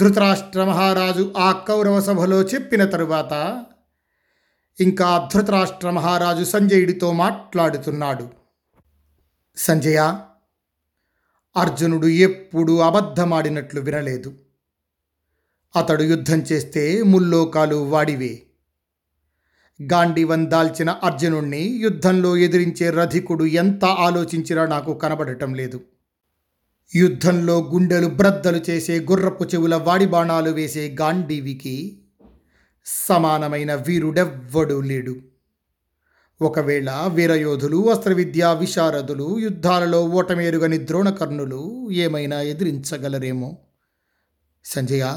ధృతరాష్ట్ర మహారాజు ఆ కౌరవ సభలో చెప్పిన తరువాత ఇంకా ధృతరాష్ట్ర మహారాజు సంజయుడితో మాట్లాడుతున్నాడు. సంజయ అర్జునుడు ఎప్పుడూ అబద్ధమాడినట్లు వినలేదు. అతడు యుద్ధం చేస్తే ముల్లోకాలు వాడివే. గాండివన్ దాల్చిన అర్జునుణ్ణి యుద్ధంలో ఎదిరించే రధికుడు ఎంత ఆలోచించినా నాకు కనబడటం లేదు. యుద్ధంలో గుండెలు బ్రద్దలు చేసే గుర్రపు చెవుల వాడి బాణాలు వేసే గాంధీవికి సమానమైన వీరుడెవ్వడూ లేడు. ఒకవేళ వీరయోధులు అస్త్రవిద్యా విశారదులు యుద్ధాలలో ఓటమేరుగని ద్రోణకర్ణులు ఏమైనా ఎదిరించగలరేమో? సంజయ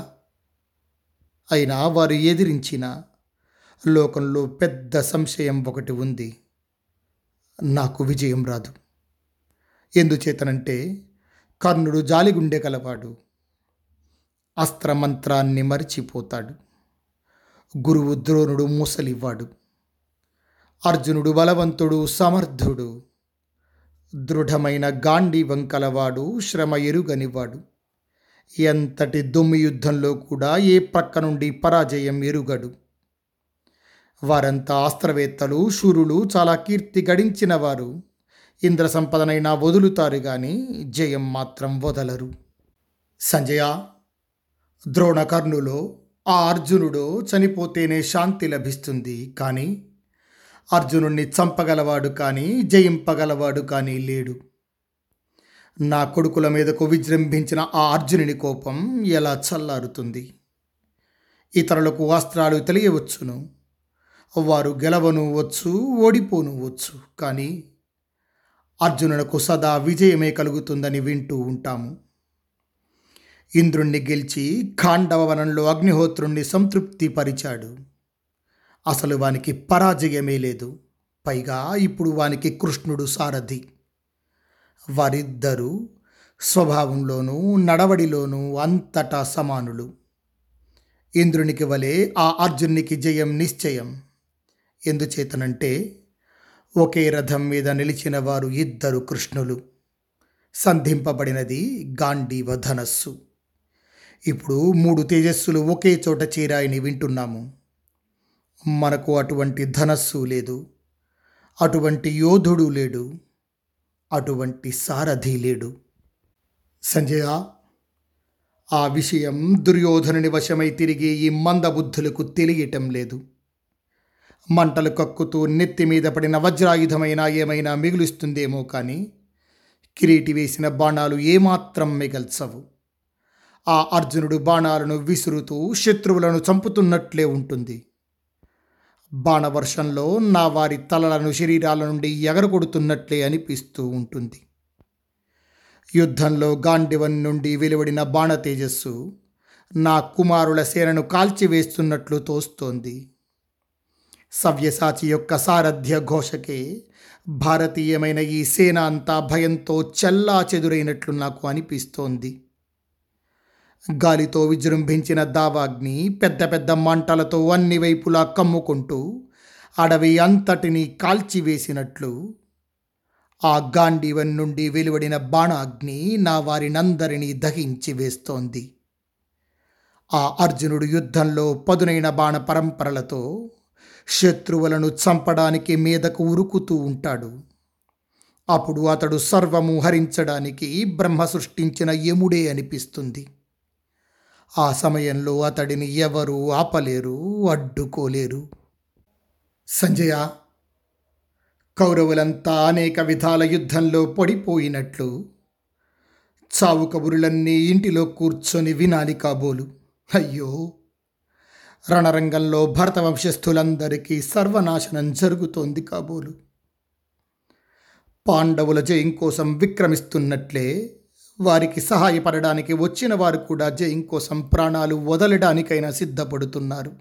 అయినా వారు ఎదిరించిన లోకంలో పెద్ద సంశయం ఒకటి ఉంది. నాకు విజయం రాదు. ఎందుచేతనంటే కర్ణుడు జాలిగుండె కలవాడు. అస్త్రమంత్రాన్ని మరిచిపోతాడు. గురువు ద్రోణుడు మూసలివ్వాడు. అర్జునుడు బలవంతుడు సమర్థుడు. దృఢమైన గాంధీవం కలవాడు శ్రమ ఎరుగనివాడు ఎంతటి దుమ్మి యుద్ధంలో కూడా ఏ ప్రక్క నుండి పరాజయం ఎరుగడు. వారంతా అస్త్రవేత్తలు శూరులు చాలా కీర్తి గడించినవారు. ఇంద్ర సంపదనైనా వదులుతారు గాని జయం మాత్రం వదలరు. సంజయ ద్రోణకర్ణులో ఆ అర్జునుడు చనిపోతేనే శాంతి లభిస్తుంది కానీ అర్జునుణ్ణి చంపగలవాడు కానీ జయింపగలవాడు కానీ లేడు. నా కొడుకుల మీదకు విజృంభించిన ఆ అర్జునుని కోపం ఎలా చల్లారుతుంది? ఇతరులకు అస్త్రాలు తెలియవచ్చును. వారు గెలవను వచ్చు ఓడిపోను వచ్చు కానీ అర్జునునకు సదా విజయమే కలుగుతుందని వింటూ ఉంటాము. ఇంద్రుణ్ణి గెలిచి ఖాండవవనంలో అగ్నిహోత్రుణ్ణి సంతృప్తి పరిచాడు అసలు వానికి పరాజయమే లేదు. పైగా ఇప్పుడు వానికి కృష్ణుడు సారథి. వారిద్దరూ స్వభావంలోనూ నడవడిలోనూ అంతటా సమానులు. ఇంద్రునికి వలె ఆ అర్జునికి జయం నిశ్చయం. ఎందుచేతనంటే ఒకే రథం మీద నిలిచిన వారు ఇద్దరు కృష్ణులు. సంధింపబడినది గాంధీవ ధనస్సు ఇప్పుడు మూడు తేజస్సులు ఒకే చోట చేరాయని వింటున్నాము. మనకు అటువంటి ధనస్సు లేదు. అటువంటి యోధుడు లేడు. అటువంటి సారథి లేడు. సంజయ ఆ విషయం దుర్యోధనుని వశమై తిరిగి ఈ మందబుద్ధులకు తెలియటం లేదు. మంటలు కక్కుతూ నెత్తి మీద పడిన వజ్రాయుధమైనా ఏమైనా మిగులుస్తుందేమో కానీ కిరీటి వేసిన బాణాలు ఏమాత్రం మిగల్చవు. ఆ అర్జునుడు బాణాలను విసురుతూ శత్రువులను చంపుతున్నట్లే ఉంటుంది. బాణవర్షంలో నా వారి తలలను శరీరాల నుండి ఎగరగొడుతున్నట్లే అనిపిస్తూ ఉంటుంది. యుద్ధంలో గాండివన్ నుండి వెలువడిన బాణ తేజస్సు నా కుమారుల సేనను కాల్చివేస్తున్నట్లు తోస్తోంది. సవ్యసాచి యొక్క సారథ్య ఘోషకే భారతీయమైన ఈ సేన అంతా భయంతో చల్లా చెదురైనట్లు నాకు అనిపిస్తోంది. గాలితో విజృంభించిన దావాగ్ని పెద్ద పెద్ద మంటలతో అన్ని వైపులా కమ్ముకుంటూ అడవి అంతటిని కాల్చివేసినట్లు ఆ గాంధీవన్ నుండి వెలువడిన బాణాగ్ని నా వారినందరినీ దహించి వేస్తోంది ఆ అర్జునుడు యుద్ధంలో పదునైన బాణ పరంపరలతో శత్రువులను చంపడానికి మీదకు ఉరుకుతూ ఉంటాడు. అప్పుడు అతడు సర్వము హరించడానికి బ్రహ్మ సృష్టించిన యముడే అనిపిస్తుంది. ఆ సమయంలో అతడిని ఎవరు ఆపలేరు అడ్డుకోలేరు. సంజయ కౌరవులంతా అనేక విధాల యుద్ధంలో పడిపోయినట్లు చావు కబురులన్నీ ఇంటిలో కూర్చొని వినాలి కాబోలు. అయ్యో! రణరంగంలో భరత వంశస్థులందరికీ సర్వనాశనం జరుగుతోంది కాబోలు. పాండవుల జయం కోసం విక్రమిస్తున్నట్లే వారికి సహాయపడడానికి వచ్చిన వారు కూడా జయం కోసం ప్రాణాలు వదలడానికైనా సిద్ధపడుతున్నారు.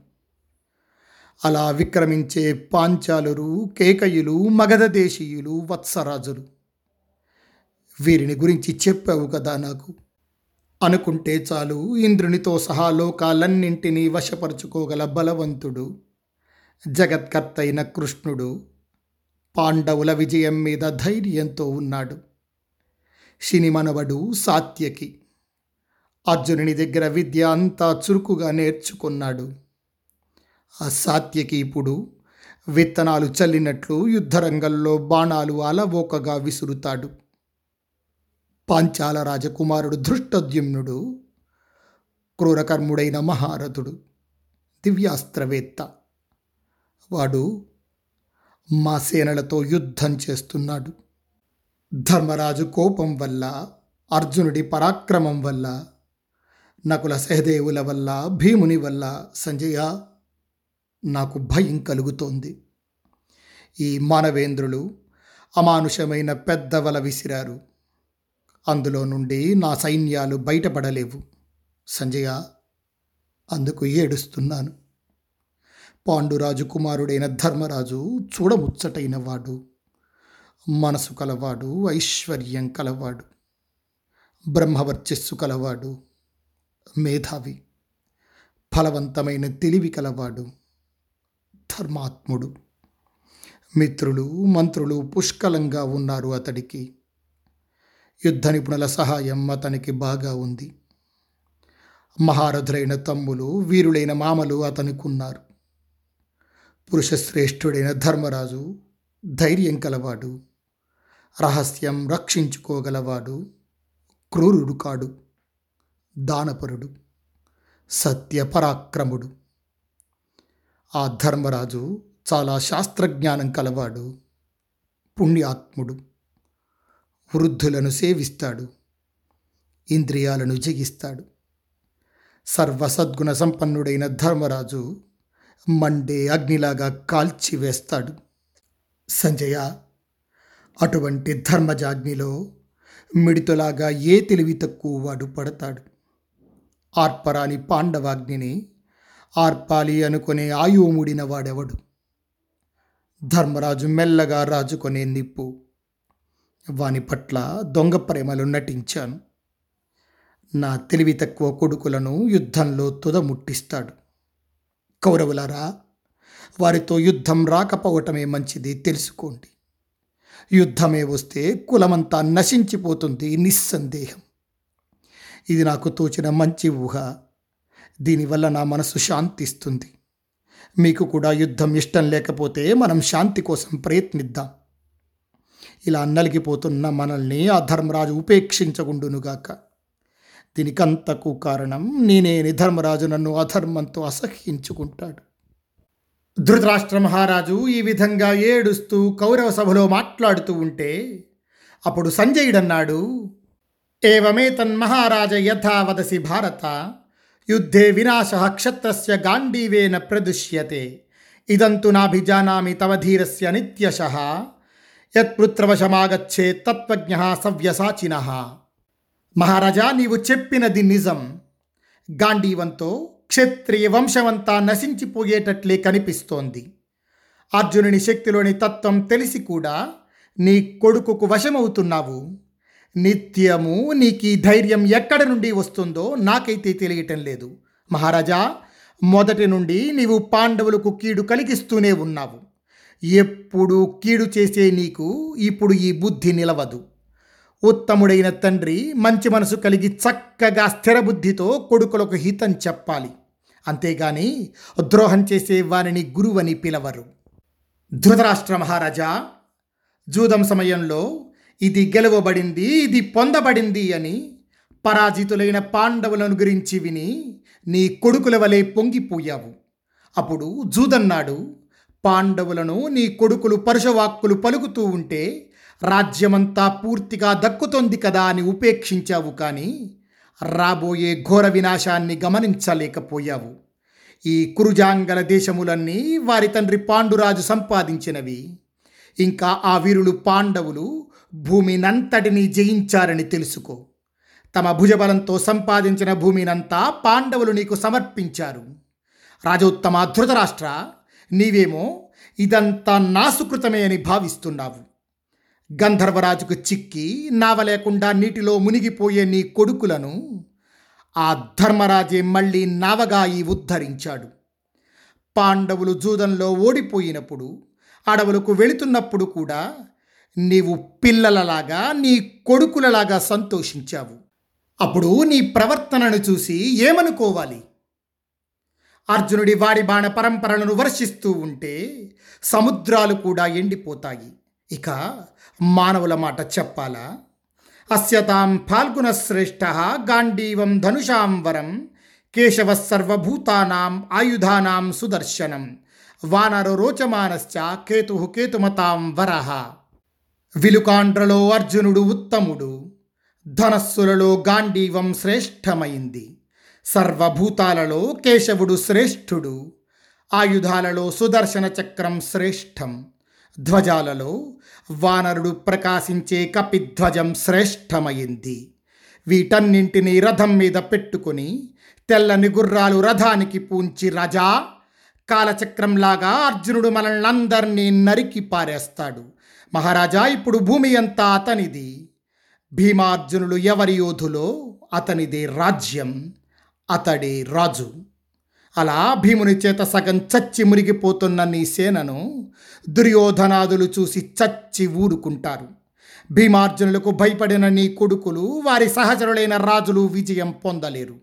అలా విక్రమించే పాంచాలురు కేకయులు మగధ దేశీయులు వత్సరాజులు వీరిని గురించి చెప్పావు కదా నాకు. అనుకుంటే చాలు ఇంద్రునితో సహా లోకాలన్నింటినీ వశపరుచుకోగల బలవంతుడు జగత్కర్త కృష్ణుడు పాండవుల విజయం మీద ధైర్యంతో ఉన్నాడు. శినిమనవడు సాత్యకి అర్జునుని దగ్గర విద్య అంతా చురుకుగా నేర్చుకున్నాడు. ఆ సాత్యకి ఇప్పుడు విత్తనాలు చల్లినట్లు యుద్ధరంగంలో బాణాలు అలవోకగా విసురుతాడు. పాంచాల రాజకుమారుడు ధృష్టద్యుమ్నుడు క్రూరకర్ముడైన మహారథుడు దివ్యాస్త్రవేత్త. వాడు మా సేనలతో యుద్ధం చేస్తున్నాడు. ధర్మరాజు కోపం వల్ల అర్జునుడి పరాక్రమం వల్ల నకుల సహదేవుల వల్ల భీముని వల్ల సంజయ నాకు భయం కలుగుతోంది. ఈ మానవేంద్రులు అమానుషమైన పెద్ద వల విసిరారు. అందులో నుండి నా సైన్యాలు బయటపడలేవు. సంజయ అందుకు ఏడుస్తున్నాను. పాండురాజు కుమారుడైన ధర్మరాజు చూడముచ్చటైన వాడు మనసు కలవాడు ఐశ్వర్యం కలవాడు. బ్రహ్మవర్చస్సు కలవాడు. మేధావి ఫలవంతమైన తెలివి కలవాడు. ధర్మాత్ముడు. మిత్రులు మంత్రులు పుష్కలంగా ఉన్నారు అతడికి. యుద్ధ నిపుణుల సహాయం అతనికి బాగా ఉంది. మహారథులైన తమ్ములు వీరులైన మామలు అతనికి ఉన్నారు పురుషశ్రేష్ఠుడైన ధర్మరాజు ధైర్యం కలవాడు. రహస్యం రక్షించుకోగలవాడు. క్రూరుడు కాడు. దానపరుడు. సత్యపరాక్రముడు ఆ ధర్మరాజు చాలా శాస్త్రజ్ఞానం కలవాడు. పుణ్యాత్ముడు. వృద్ధులను సేవిస్తాడు ఇంద్రియాలను జగిస్తాడు. సర్వసద్గుణ సంపన్నుడైన ధర్మరాజు మండే అగ్నిలాగా కాల్చివేస్తాడు సంజయ అటువంటి ధర్మజాగ్నిలో మిడితలాగా ఏ తెలివి తక్కువ వాడు పడతాడు? ఆర్పరాని పాండవాగ్నిని ఆర్పాలి అనుకునే ఆయువుముడిన వాడెవడు? ధర్మరాజు మెల్లగా రాజుకొనే నిప్పు. వాని పట్ల దొంగ ప్రేమలు నటించాను. నా తెలివి తక్కువ కొడుకులను యుద్ధంలో తుదముట్టిస్తాడు. కౌరవులారా వారితో యుద్ధం రాకపోవటమే మంచిది తెలుసుకోండి. యుద్ధమే వస్తే కులమంతా నశించిపోతుంది నిస్సందేహం. ఇది నాకు తోచిన మంచి ఊహ. దీనివల్ల నా మనసు శాంతిస్తుంది. మీకు కూడా యుద్ధం ఇష్టం లేకపోతే మనం శాంతి కోసం ప్రయత్నిద్దాం. ఇలా నలిగిపోతున్న మనల్ని ఆ ధర్మరాజు ఉపేక్షించకుండునుగాక. దీనికంతకు కారణం నేనేని ధర్మరాజు నన్ను అధర్మంతో అసహ్యించుకుంటాడు. ధృతరాష్ట్ర మహారాజు ఈ విధంగా ఏడుస్తూ కౌరవ సభలో మాట్లాడుతూ ఉంటే అప్పుడు సంజయుడన్నాడు ఏవమే తన్మహారాజ యథా వదసి భారత యుద్ధే వినాశ క్షత్రస్య గాంధీవేన ప్రదుష్యతే ఇదంతు నాభిజానామి తవ ధీరస్య నిత్యశ యత్పుత్రవశమాగచ్చే తత్వజ్ఞ సవ్యసాచిన. మహారాజా నీవు చెప్పినది నిజం. గాంధీవంతో క్షత్రియ వంశమంతా నశించిపోయేటట్లే కనిపిస్తోంది. అర్జునుని శక్తిలోని తత్వం తెలిసి కూడా నీ కొడుకుకు వశమవుతున్నావు. నిత్యము నీకు ఈ ధైర్యం ఎక్కడ నుండి వస్తుందో నాకైతే తెలియటం లేదు. మహారాజా మొదటి నుండి నీవు పాండవులకు కీడు కలిగిస్తూనే ఉన్నావు. ఎప్పుడు కీడు చేసే నీకు ఇప్పుడు ఈ బుద్ధి నిలవదు. ఉత్తముడైన తండ్రి మంచి మనసు కలిగి చక్కగా స్థిర బుద్ధితో కొడుకులకు హితం చెప్పాలి. అంతేగాని ద్రోహం చేసే వారిని గురువని పిలవరు. ధృతరాష్ట్ర మహారాజా జూదం సమయంలో ఇది గెలవబడింది ఇది పొందబడింది అని పరాజితులైన పాండవులను గురించి విని నీ కొడుకుల వలె పొంగిపోయావు. అప్పుడు జూదన్నాడు పాండవులను నీ కొడుకులు పరుషవాక్కులు పలుకుతూ ఉంటే రాజ్యమంతా పూర్తిగా దక్కుతోంది కదా అని ఉపేక్షించావు కానీ రాబోయే ఘోర వినాశాన్ని గమనించలేకపోయావు. ఈ కురుజాంగల దేశములన్నీ వారి తండ్రి పాండురాజు సంపాదించినవి. ఇంకా ఆ వీరులు పాండవులు భూమినంతటిని జయించారని తెలుసుకో. తమ భుజబలంతో సంపాదించిన భూమినంతా పాండవులు నీకు సమర్పించారు. రాజోత్తమ ధృతరాష్ట్ర నీవేమో ఇదంతా నాసుకృతమే అని భావిస్తున్నావు. గంధర్వరాజుకు చిక్కి నావ లేకుండా నీటిలో మునిగిపోయే నీ కొడుకులను ఆ ధర్మరాజే మళ్ళీ నావగా ఈ ఉద్ధరించాడు. పాండవులు జూదంలో ఓడిపోయినప్పుడు అడవులకు వెళుతున్నప్పుడు కూడా నీవు పిల్లలలాగా నీ కొడుకులలాగా సంతోషించావు. అప్పుడు నీ ప్రవర్తనను చూసి ఏమనుకోవాలి? అర్జునుడి వాడి బాణ పరంపరలను వర్షిస్తూ ఉంటే సముద్రాలు కూడా ఎండిపోతాయి. ఇక మానవుల మాట చెప్పాలా? అస్యతాం ఫాల్గుణ శ్రేష్ఠ గాంధీవం ధనుషాం వరం కేశవ సర్వభూతానాం ఆయుధానాం సుదర్శనం వానరు రోచమానశ్చ కేతు కేతుమతాం వరహ విలుకాండ్రలో అర్జునుడు ఉత్తముడు ధనస్సులలో గాంధీవం శ్రేష్టమైంది సర్వభూతాలలో కేశవుడు శ్రేష్ఠుడు ఆయుధాలలో సుదర్శన చక్రం శ్రేష్టం ధ్వజాలలో వానరుడు ప్రకాశించే కపిధ్వజం శ్రేష్టమైంది. వీటన్నింటినీ రథం మీద పెట్టుకొని తెల్లని గుర్రాలు రథానికి పూంచి రజా కాలచక్రంలాగా అర్జునుడు మనల్నందరినీ నరికి పారేస్తాడు. మహారాజా ఇప్పుడు భూమి అంతా అతనిది. భీమార్జునులు ఎవరి యోధులో? అతనిదే రాజ్యం. అతడి రాజు. అలా భీముని చేత సగం చచ్చి మునిగిపోతున్న నీ సేనను దుర్యోధనాదులు చూసి చచ్చి ఊరుకుంటారు. భీమార్జునులకు భయపడిన నీ కొడుకులు వారి సహచరులైన రాజులు విజయం పొందలేరు.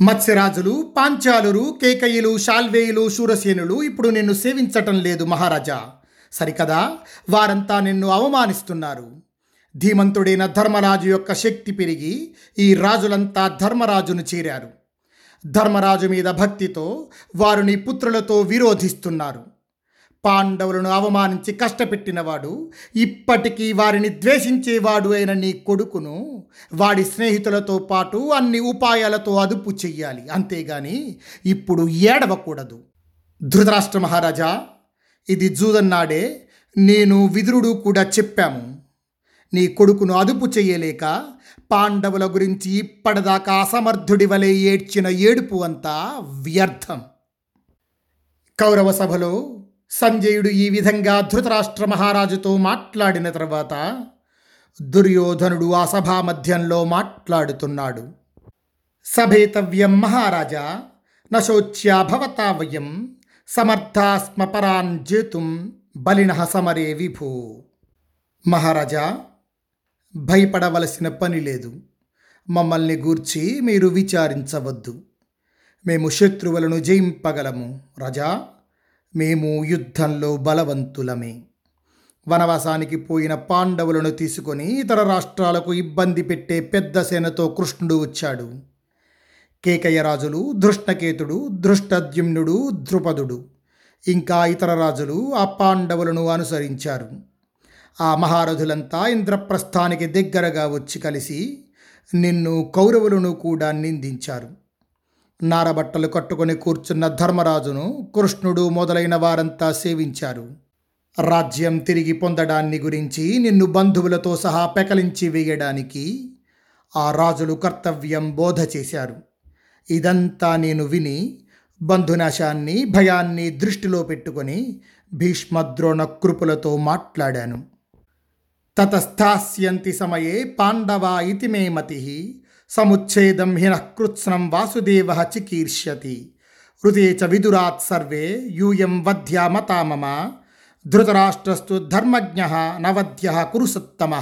మత్స్యరాజులు పాంచాలురు కేకయులు శాల్వేయులు శూరసేనులు ఇప్పుడు నిన్ను సేవించటం లేదు మహారాజా. సరికదా? వారంతా నిన్ను అవమానిస్తున్నారు. ధీమంతుడైన ధర్మరాజు యొక్క శక్తి పెరిగి ఈ రాజులంతా ధర్మరాజును చేరారు. ధర్మరాజు మీద భక్తితో వారిని పుత్రులతో విరోధిస్తున్నారు. పాండవులను అవమానించి కష్టపెట్టినవాడు ఇప్పటికీ వారిని ద్వేషించేవాడు అయిన నీ కొడుకును వాడి స్నేహితులతో పాటు అన్ని ఉపాయాలతో అదుపు చెయ్యాలి. అంతేగాని ఇప్పుడు ఏడవకూడదు. ధృతరాష్ట్ర మహారాజా ఇది జూదన్నాడే నేను విదురుడు కూడా చెప్పాము. నీ కొడుకును అదుపు చేయలేక పాండవుల గురించి ఇప్పటిదాకా అసమర్థుడి వలె ఏడ్చిన ఏడుపు అంతా వ్యర్థం. కౌరవ సభలో సంజయుడు ఈ విధంగా ధృతరాష్ట్ర మహారాజుతో మాట్లాడిన తర్వాత దుర్యోధనుడు ఆ సభా మధ్యంలో మాట్లాడుతున్నాడు. సభేతవ్యం మహారాజా నశోచ్యా భవతావయం సమర్థాస్మ పరాన్ జేతుం బలిన సమరే విభూ. మహారాజా భయపడవలసిన పని లేదు. మమ్మల్ని గూర్చి మీరు విచారించవద్దు. మేము శత్రువులను జయింపగలము. రజా మేము యుద్ధంలో బలవంతులమే. వనవాసానికి పోయిన పాండవులను తీసుకొని ఇతర రాష్ట్రాలకు ఇబ్బంది పెట్టే పెద్ద సేనతో కృష్ణుడు వచ్చాడు. కేకయ్య రాజులు ధృష్ణకేతుడు దృష్టద్యుమ్నుడు ద్రుపదుడు. ఇంకా ఇతర రాజులు ఆ పాండవులను అనుసరించారు. ఆ మహారథులంతా ఇంద్రప్రస్థానికి దగ్గరగా వచ్చి కలిసి నిన్ను కౌరవులను కూడా నిందించారు. నారబట్టలు కట్టుకొని కూర్చున్న ధర్మరాజును కృష్ణుడు మొదలైన వారంతా సేవించారు. రాజ్యం తిరిగి పొందడాన్ని గురించి నిన్ను బంధువులతో సహా పెకలించి వేయడానికి ఆ రాజులు కర్తవ్యం బోధ చేశారు. ఇదంతా నేను విని బంధునాశాన్ని భయాన్ని దృష్టిలో పెట్టుకొని భీష్మద్రోణ కృపులతో మాట్లాడాను. తతస్థాస్యంతి సమయే పాండవా ఇతి మే మతి. సముచ్ఛేదం హినఃకృత్స్నం వాసుదేవ చికీర్ష్యతి. హృదే చ విదురాత్ సర్వే యూయం వధ్య మతా మమ ధృతరాష్ట్రస్తు ధర్మజ్ఞ నవధ్య కురుసత్తమ.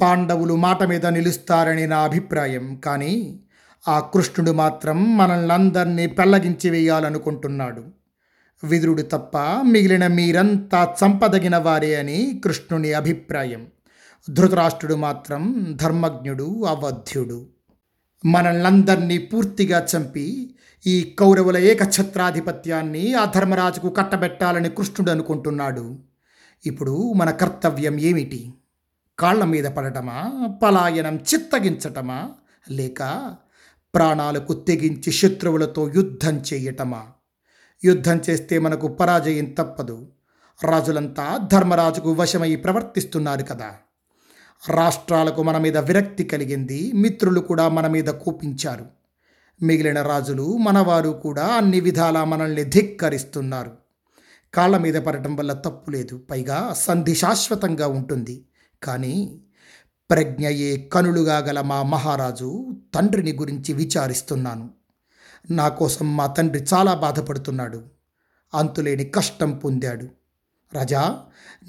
పాండవులు మాట మీద నిలుస్తారని నా అభిప్రాయం. కానీ ఆ కృష్ణుడు మాత్రం మనల్ని అందరినీ పెళ్ళగించి వేయాలనుకుంటున్నాడు విదురుడు తప్ప మిగిలిన మీరంతా చంపదగిన వారే అని కృష్ణుని అభిప్రాయం. ధృతరాష్ట్రుడు మాత్రం ధర్మజ్ఞుడు అవధ్యుడు. మనల్నందరినీ పూర్తిగా చంపి ఈ కౌరవుల ఏకఛత్రాధిపత్యాన్ని ఆ ధర్మరాజుకు కట్టబెట్టాలని కృష్ణుడు అనుకుంటున్నాడు. ఇప్పుడు మన కర్తవ్యం ఏమిటి? కాళ్ళ మీద పడటమా? పలాయనం చిత్తగించటమా? లేక ప్రాణాలకు తెగించి శత్రువులతో యుద్ధం చేయటమా? యుద్ధం చేస్తే మనకు పరాజయం తప్పదు. రాజులంతా ధర్మరాజుకు వశమై ప్రవర్తిస్తున్నారు కదా. రాష్ట్రాలకు మన మీద విరక్తి కలిగింది. మిత్రులు కూడా మన మీద కోపించారు. మిగిలిన రాజులు మనవారు కూడా అన్ని విధాలా మనల్ని ధిక్కరిస్తున్నారు. కాళ్ళ మీద పడటం వల్ల తప్పు లేదు. పైగా సంధి శాశ్వతంగా ఉంటుంది. కానీ ప్రజ్ఞయే కనులుగా గల మా మహారాజు తండ్రిని గురించి విచారిస్తున్నాను. నా కోసం మా తండ్రి చాలా బాధపడుతున్నాడు. అంతులేని కష్టం పొందాడు. రజా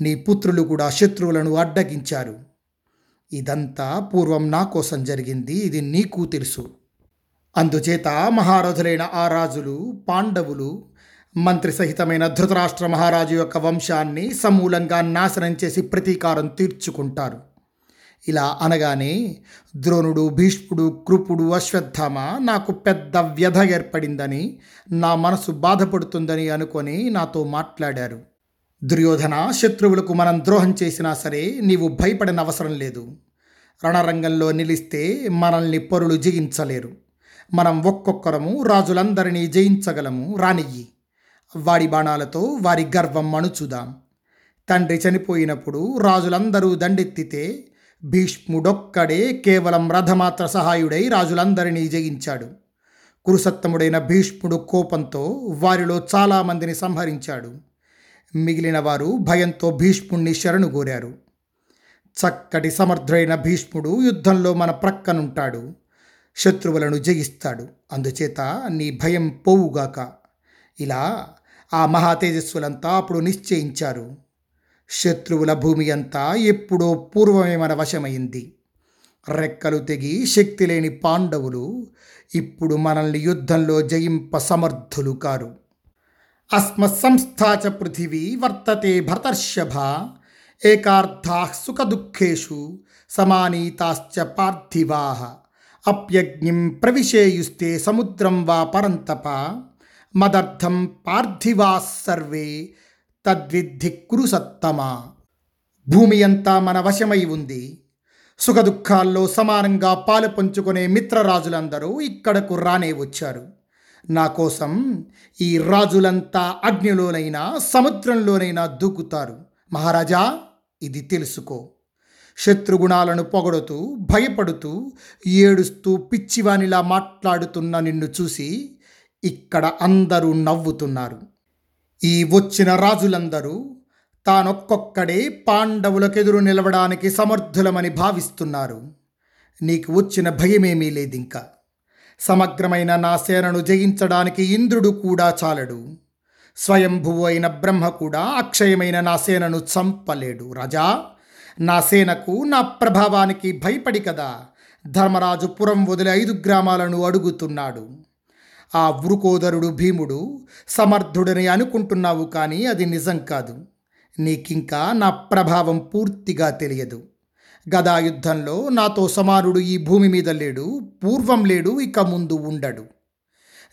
నీ పుత్రులు కూడా శత్రువులను అడ్డగించారు. ఇదంతా పూర్వం నా కోసం జరిగింది ఇది నీకు తెలుసు. అందుచేత మహారథులైన ఆ రాజులు పాండవులు మంత్రి సహితమైన ధృతరాష్ట్ర మహారాజు యొక్క వంశాన్ని సమూలంగా నాశనం చేసి ప్రతీకారం తీర్చుకుంటారు. ఇలా అనగానే ద్రోణుడు భీష్ముడు కృపుడు అశ్వత్థామ నాకు పెద్ద వ్యధ ఏర్పడిందని నా మనసు బాధపడుతుందని అనుకొని నాతో మాట్లాడారు. దుర్యోధన శత్రువులకు మనం ద్రోహం చేసినా సరే నీవు భయపడిన అవసరం లేదు. రణరంగంలో నిలిస్తే మనల్ని పరులు జయించలేరు. మనం ఒక్కొక్కరము రాజులందరినీ జయించగలము. రానియ్యి. వాడి బాణాలతో వారి గర్వం అణుచుదాం. తండ్రి చనిపోయినప్పుడు రాజులందరూ దండెత్తితే భీష్ముడొక్కడే కేవలం రథమాత్ర సహాయుడై రాజులందరినీ జయించాడు. కురుసత్తముడైన భీష్ముడు కోపంతో వారిలో చాలామందిని సంహరించాడు. మిగిలిన వారు భయంతో భీష్ముణ్ణి శరణు కోరారు చక్కటి సమర్థుడైన భీష్ముడు యుద్ధంలో మన ప్రక్కనుంటాడు. శత్రువులను జయిస్తాడు. అందుచేత నీ భయం పోవుగాక. ఇలా ఆ మహాతేజస్సులంతా అప్పుడు నిశ్చయించారు. శత్రువుల భూమి అంతా ఎప్పుడో పూర్వమే మన వశమైంది. రెక్కలు తెగి శక్తి లేని పాండవులు ఇప్పుడు మనల్ని యుద్ధంలో జయింప సమర్థులు కారు. అస్మత్సంస్థా చ పృథివీ వర్తతే భర్తర్షభ ఏకార్థా సుఖదుఃఖేషు సమానీతాశ్చ పార్థివా. అప్యగ్నిం ప్రవిశేయుస్తే సముద్రం వా పరంతప మదర్థం పార్థివా సర్వే తద్విద్ధి కురు సత్తమా? భూమి అంతా మన వశమై ఉంది. సుఖదుఖాల్లో సమానంగా పాలు పంచుకునే మిత్రరాజులందరూ ఇక్కడకు రానే వచ్చారు. నా కోసం ఈ రాజులంతా అగ్నిలోనైనా సముద్రంలోనైనా దూకుతారు. మహారాజా ఇది తెలుసుకో. శత్రుగుణాలను పొగడుతూ భయపడుతూ ఏడుస్తూ పిచ్చివానిలా మాట్లాడుతున్న నిన్ను చూసి ఇక్కడ అందరూ నవ్వుతున్నారు. ఈ వచ్చిన రాజులందరూ తానొక్కొక్కడే పాండవులకెదురు నిలవడానికి సమర్థులమని భావిస్తున్నారు. నీకు వచ్చిన భయమేమీ లేదింకా. సమగ్రమైన నా సేనను జయించడానికి ఇంద్రుడు కూడా చాలడు. స్వయంభువు అయిన బ్రహ్మ కూడా అక్షయమైన నా సేనను చంపలేడు రాజా. నా సేనకు నా ప్రభావానికి భయపడి కదా. ధర్మరాజు పురం వదిలి ఐదు గ్రామాలను అడుగుతున్నాడు. ఆ వృకోదరుడు భీముడు సమర్థుడని అనుకుంటున్నావు కానీ అది నిజం కాదు. నీకింకా నా ప్రభావం పూర్తిగా తెలియదు. గదాయుద్ధంలో నాతో సమానుడు ఈ భూమి మీద లేడు పూర్వం లేడు ఇక ముందు ఉండడు.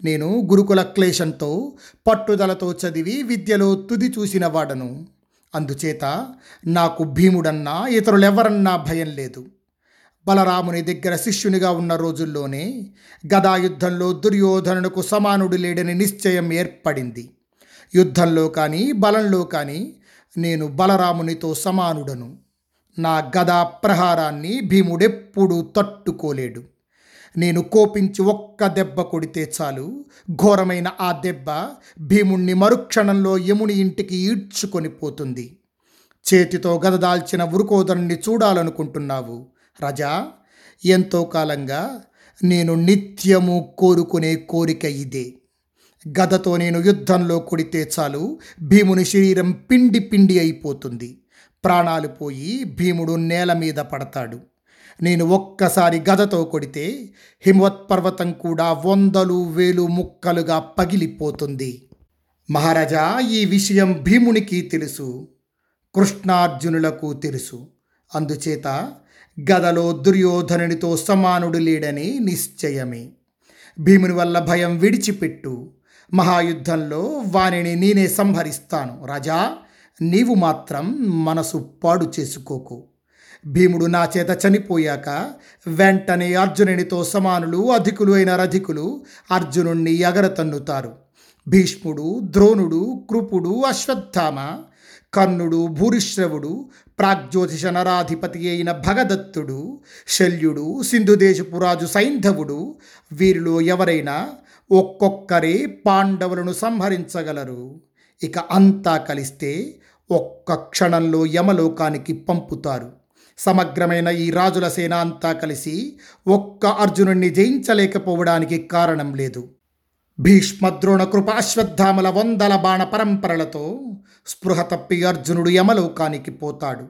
నేను గురుకుల క్లేశంతో పట్టుదలతో చదివి విద్యలో తుది చూసిన వాడను. అందుచేత నాకు భీముడన్నా ఇతరులెవరన్నా భయం లేదు. బలరాముని దగ్గర శిష్యునిగా ఉన్న రోజుల్లోనే గదాయుద్ధంలో దుర్యోధనుకు సమానుడు లేడని నిశ్చయం ఏర్పడింది. యుద్ధంలో కానీ బలంలో కానీ నేను బలరామునితో సమానుడను. నా గదా ప్రహారాన్ని భీముడెప్పుడూ తట్టుకోలేడు. నేను కోపించి ఒక్క దెబ్బ కొడితే చాలు. ఘోరమైన ఆ దెబ్బ భీముణ్ణి మరుక్షణంలో యముని ఇంటికి ఈడ్చుకొని పోతుంది. చేతితో గదదాల్చిన ఉరుకోదరుణ్ణి చూడాలనుకుంటున్నావు. రజా ఎంతో కాలంగా నేను నిత్యము కోరుకునే కోరిక ఇదే. గదతో నేను యుద్ధంలో కొడితే చాలు భీముని శరీరం పిండి పిండి అయిపోతుంది. ప్రాణాలు పోయి భీముడు నేల మీద పడతాడు. నేను ఒక్కసారి గదతో కొడితే హిమవత్ పర్వతం కూడా వందలు వేలు ముక్కలుగా పగిలిపోతుంది. మహారాజా ఈ విషయం భీమునికి తెలుసు. కృష్ణార్జునులకు తెలుసు. అందుచేత గదలో దుర్యోధనునితో సమానుడు లేడని నిశ్చయమే. భీముని వల్ల భయం విడిచిపెట్టు. మహాయుద్ధంలో వానిని నేనే సంహరిస్తాను. రాజా నీవు మాత్రం మనసు పాడు చేసుకోకు. భీముడు నా చేత చనిపోయాక వెంటనే అర్జునునితో సమానులు అధికులు అయిన రధికులు అర్జునుణ్ణి ఎగరతన్నుతారు. భీష్ముడు ద్రోణుడు కృపుడు అశ్వత్థామ కర్ణుడు భూరిశ్రవుడు ప్రాగ్జ్యోతిష నరాధిపతి అయిన భగదత్తుడు శల్యుడు సింధుదేశపు రాజు సైంధవుడు వీరిలో ఎవరైనా ఒక్కొక్కరే పాండవులను సంహరించగలరు. ఇక అంతా కలిస్తే ఒక్క క్షణంలో యమలోకానికి పంపుతారు. సమగ్రమైన ఈ రాజుల సేన అంతా కలిసి ఒక్క అర్జునుణ్ణి జయించలేకపోవడానికి కారణం లేదు. భీష్మద్రోణ కృపాశ్వత్థాముల వందల బాణ పరంపరలతో స్పృహ తప్పి అర్జునుడు యమలోకానికి పోతాడు.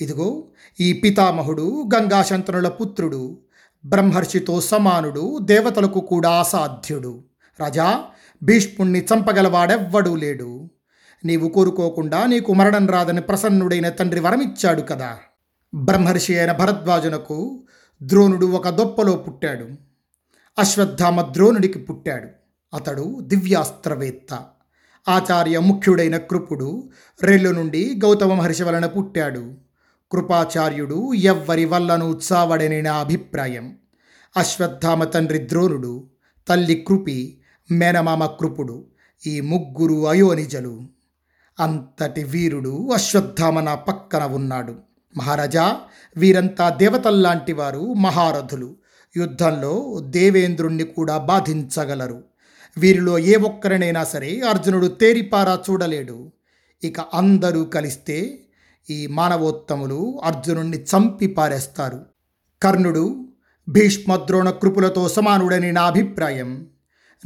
ఇదిగో ఈ పితామహుడు గంగాశంతనుల పుత్రుడు బ్రహ్మర్షితో సమానుడు దేవతలకు కూడా అసాధ్యుడు. రాజా భీష్ముణ్ణి చంపగలవాడెవ్వడూ లేడు. నీవు కోరుకోకుండా నీకు మరణం రాదని ప్రసన్నుడైన తండ్రి వరమిచ్చాడు కదా. బ్రహ్మర్షి అయిన భరద్వాజునకు ద్రోణుడు ఒక దొప్పలో పుట్టాడు. అశ్వత్థామ ద్రోణుడికి పుట్టాడు. అతడు దివ్యాస్త్రవేత్త. ఆచార్య ముఖ్యుడైన కృపుడు రెల్లు నుండి గౌతమ మహర్షి వలన పుట్టాడు. కృపాచార్యుడు ఎవ్వరి వల్లను చావడని నా అభిప్రాయం. అశ్వత్థామ తండ్రి ద్రోణుడు తల్లి కృపి మేనమామ కృపుడు ఈ ముగ్గురు అయోనిజలు. అంతటి వీరుడు అశ్వత్థామ నా పక్కన ఉన్నాడు. మహారాజా వీరంతా దేవతల్లాంటి వారు మహారథులు. యుద్ధంలో దేవేంద్రుణ్ణి కూడా బాధించగలరు. వీరిలో ఏ ఒక్కరినైనా సరే అర్జునుడు తేరిపారా చూడలేడు. ఇక అందరూ కలిస్తే ఈ మానవోత్తములు అర్జునుణ్ణి చంపి పారేస్తారు. కర్ణుడు భీష్మద్రోణ కృపులతో సమానుడని నా అభిప్రాయం.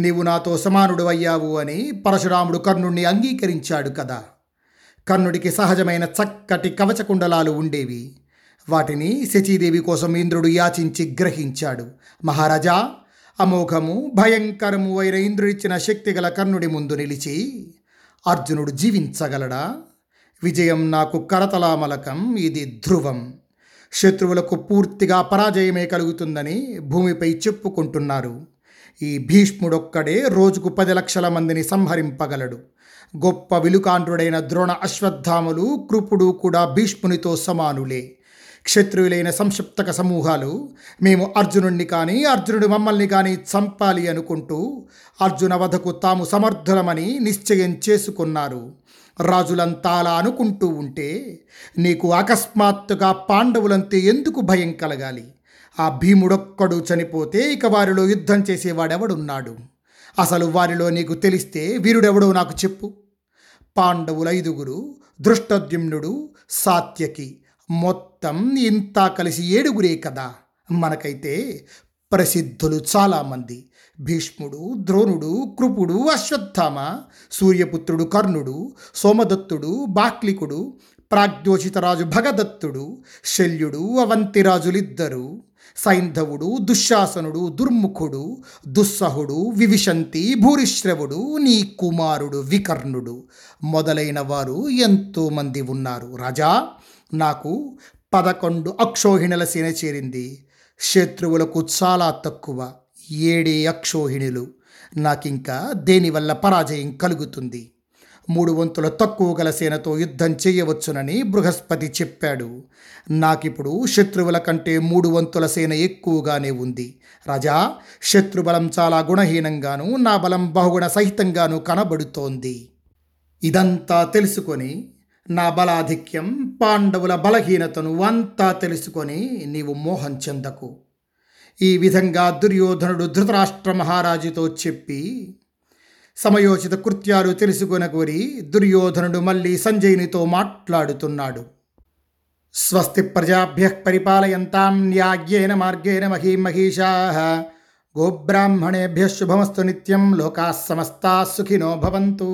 నీవు నాతో సమానుడు అయ్యావు అని పరశురాముడు కర్ణుణ్ణి అంగీకరించాడు కదా. కర్ణుడికి సహజమైన చక్కటి కవచకుండలాలు ఉండేవి. వాటిని శచీదేవి కోసం ఇంద్రుడు యాచించి గ్రహించాడు. మహారాజా అమోఘము భయంకరము అయిన ఇంద్రుడిచ్చిన శక్తిగల కర్ణుడి ముందు నిలిచి అర్జునుడు జీవించగలడా? విజయం నాకు కరతలామలకం ఇది ధ్రువం. శత్రువులకు పూర్తిగా పరాజయమే కలుగుతుందని భూమిపై చెప్పుకుంటున్నారు. ఈ భీష్ముడొక్కడే రోజుకు పది లక్షల మందిని సంహరింపగలడు. గొప్ప విలుకాండ్రుడైన ద్రోణ అశ్వత్థాములు కృపుడు కూడా భీష్మునితో సమానులే. క్షత్రియులైన సంక్షిప్తక సమూహాలు. మేము అర్జునుడిని కానీ అర్జునుడు మమ్మల్ని కానీ చంపాలి అనుకుంటూ అర్జున వధకు తాము సమర్థులమని నిశ్చయం చేసుకున్నారు. రాజులంతా అలా అనుకుంటూ ఉంటే నీకు అకస్మాత్తుగా పాండవులంతే ఎందుకు భయం కలగాలి? ఆ భీముడొక్కడు చనిపోతే ఇక వారిలో యుద్ధం చేసేవాడెవడున్నాడు? అసలు వారిలో నీకు తెలిస్తే వీరుడెవడో నాకు చెప్పు. పాండవుల ఐదుగురు దృష్టద్యుమ్నుడు సాత్యకి మొత్తం ఇంతా కలిసి ఏడుగురే కదా. మనకైతే ప్రసిద్ధులు చాలామంది. భీష్ముడు ద్రోణుడు కృపుడు అశ్వత్థామ సూర్యపుత్రుడు కర్ణుడు సోమదత్తుడు బాక్లికుడు ప్రాగ్దోషితరాజు భగదత్తుడు శల్యుడు అవంతిరాజులిద్దరు సైంధవుడు దుశ్శాసనుడు దుర్ముఖుడు దుస్సహుడు వివిశంతి భూరిశ్రవుడు నీ కుమారుడు వికర్ణుడు. మొదలైన వారు ఎంతోమంది ఉన్నారు. రాజా నాకు పదకొండు అక్షోహిణుల సేన చేరింది. శత్రువులకు చాలా తక్కువ ఏడే అక్షోహిణులు. నాకింకా దేనివల్ల పరాజయం కలుగుతుంది? మూడు వంతుల తక్కువ గల సేనతో యుద్ధం చేయవచ్చునని బృహస్పతి చెప్పాడు. నాకిప్పుడు శత్రువుల కంటే మూడు వంతుల సేన ఎక్కువగానే ఉంది. రాజా శత్రుబలం చాలా గుణహీనంగాను నా బలం బహుగుణ సహితంగాను కనబడుతోంది. ఇదంతా తెలుసుకొని నా బలాధిక్యం పాండవుల బలహీనతను అంతా తెలుసుకొని నీవు మోహం చెందకు. ఈ విధంగా దుర్యోధనుడు ధృతరాష్ట్ర మహారాజుతో చెప్పి సమయోచిత కృత్యాలు తెలుసుకొనగోరి దుర్యోధనుడు మళ్ళీ సంజయునితో మాట్లాడుతున్నాడు. స్వస్తి ప్రజాభ్య పరిపాలయంతాం న్యాగ్యేన మార్గేణ మహీమహీషా గోబ్రాహ్మణేభ్య శుభమస్తు నిత్యం లోకా సమస్తా సుఖినో భవంతు.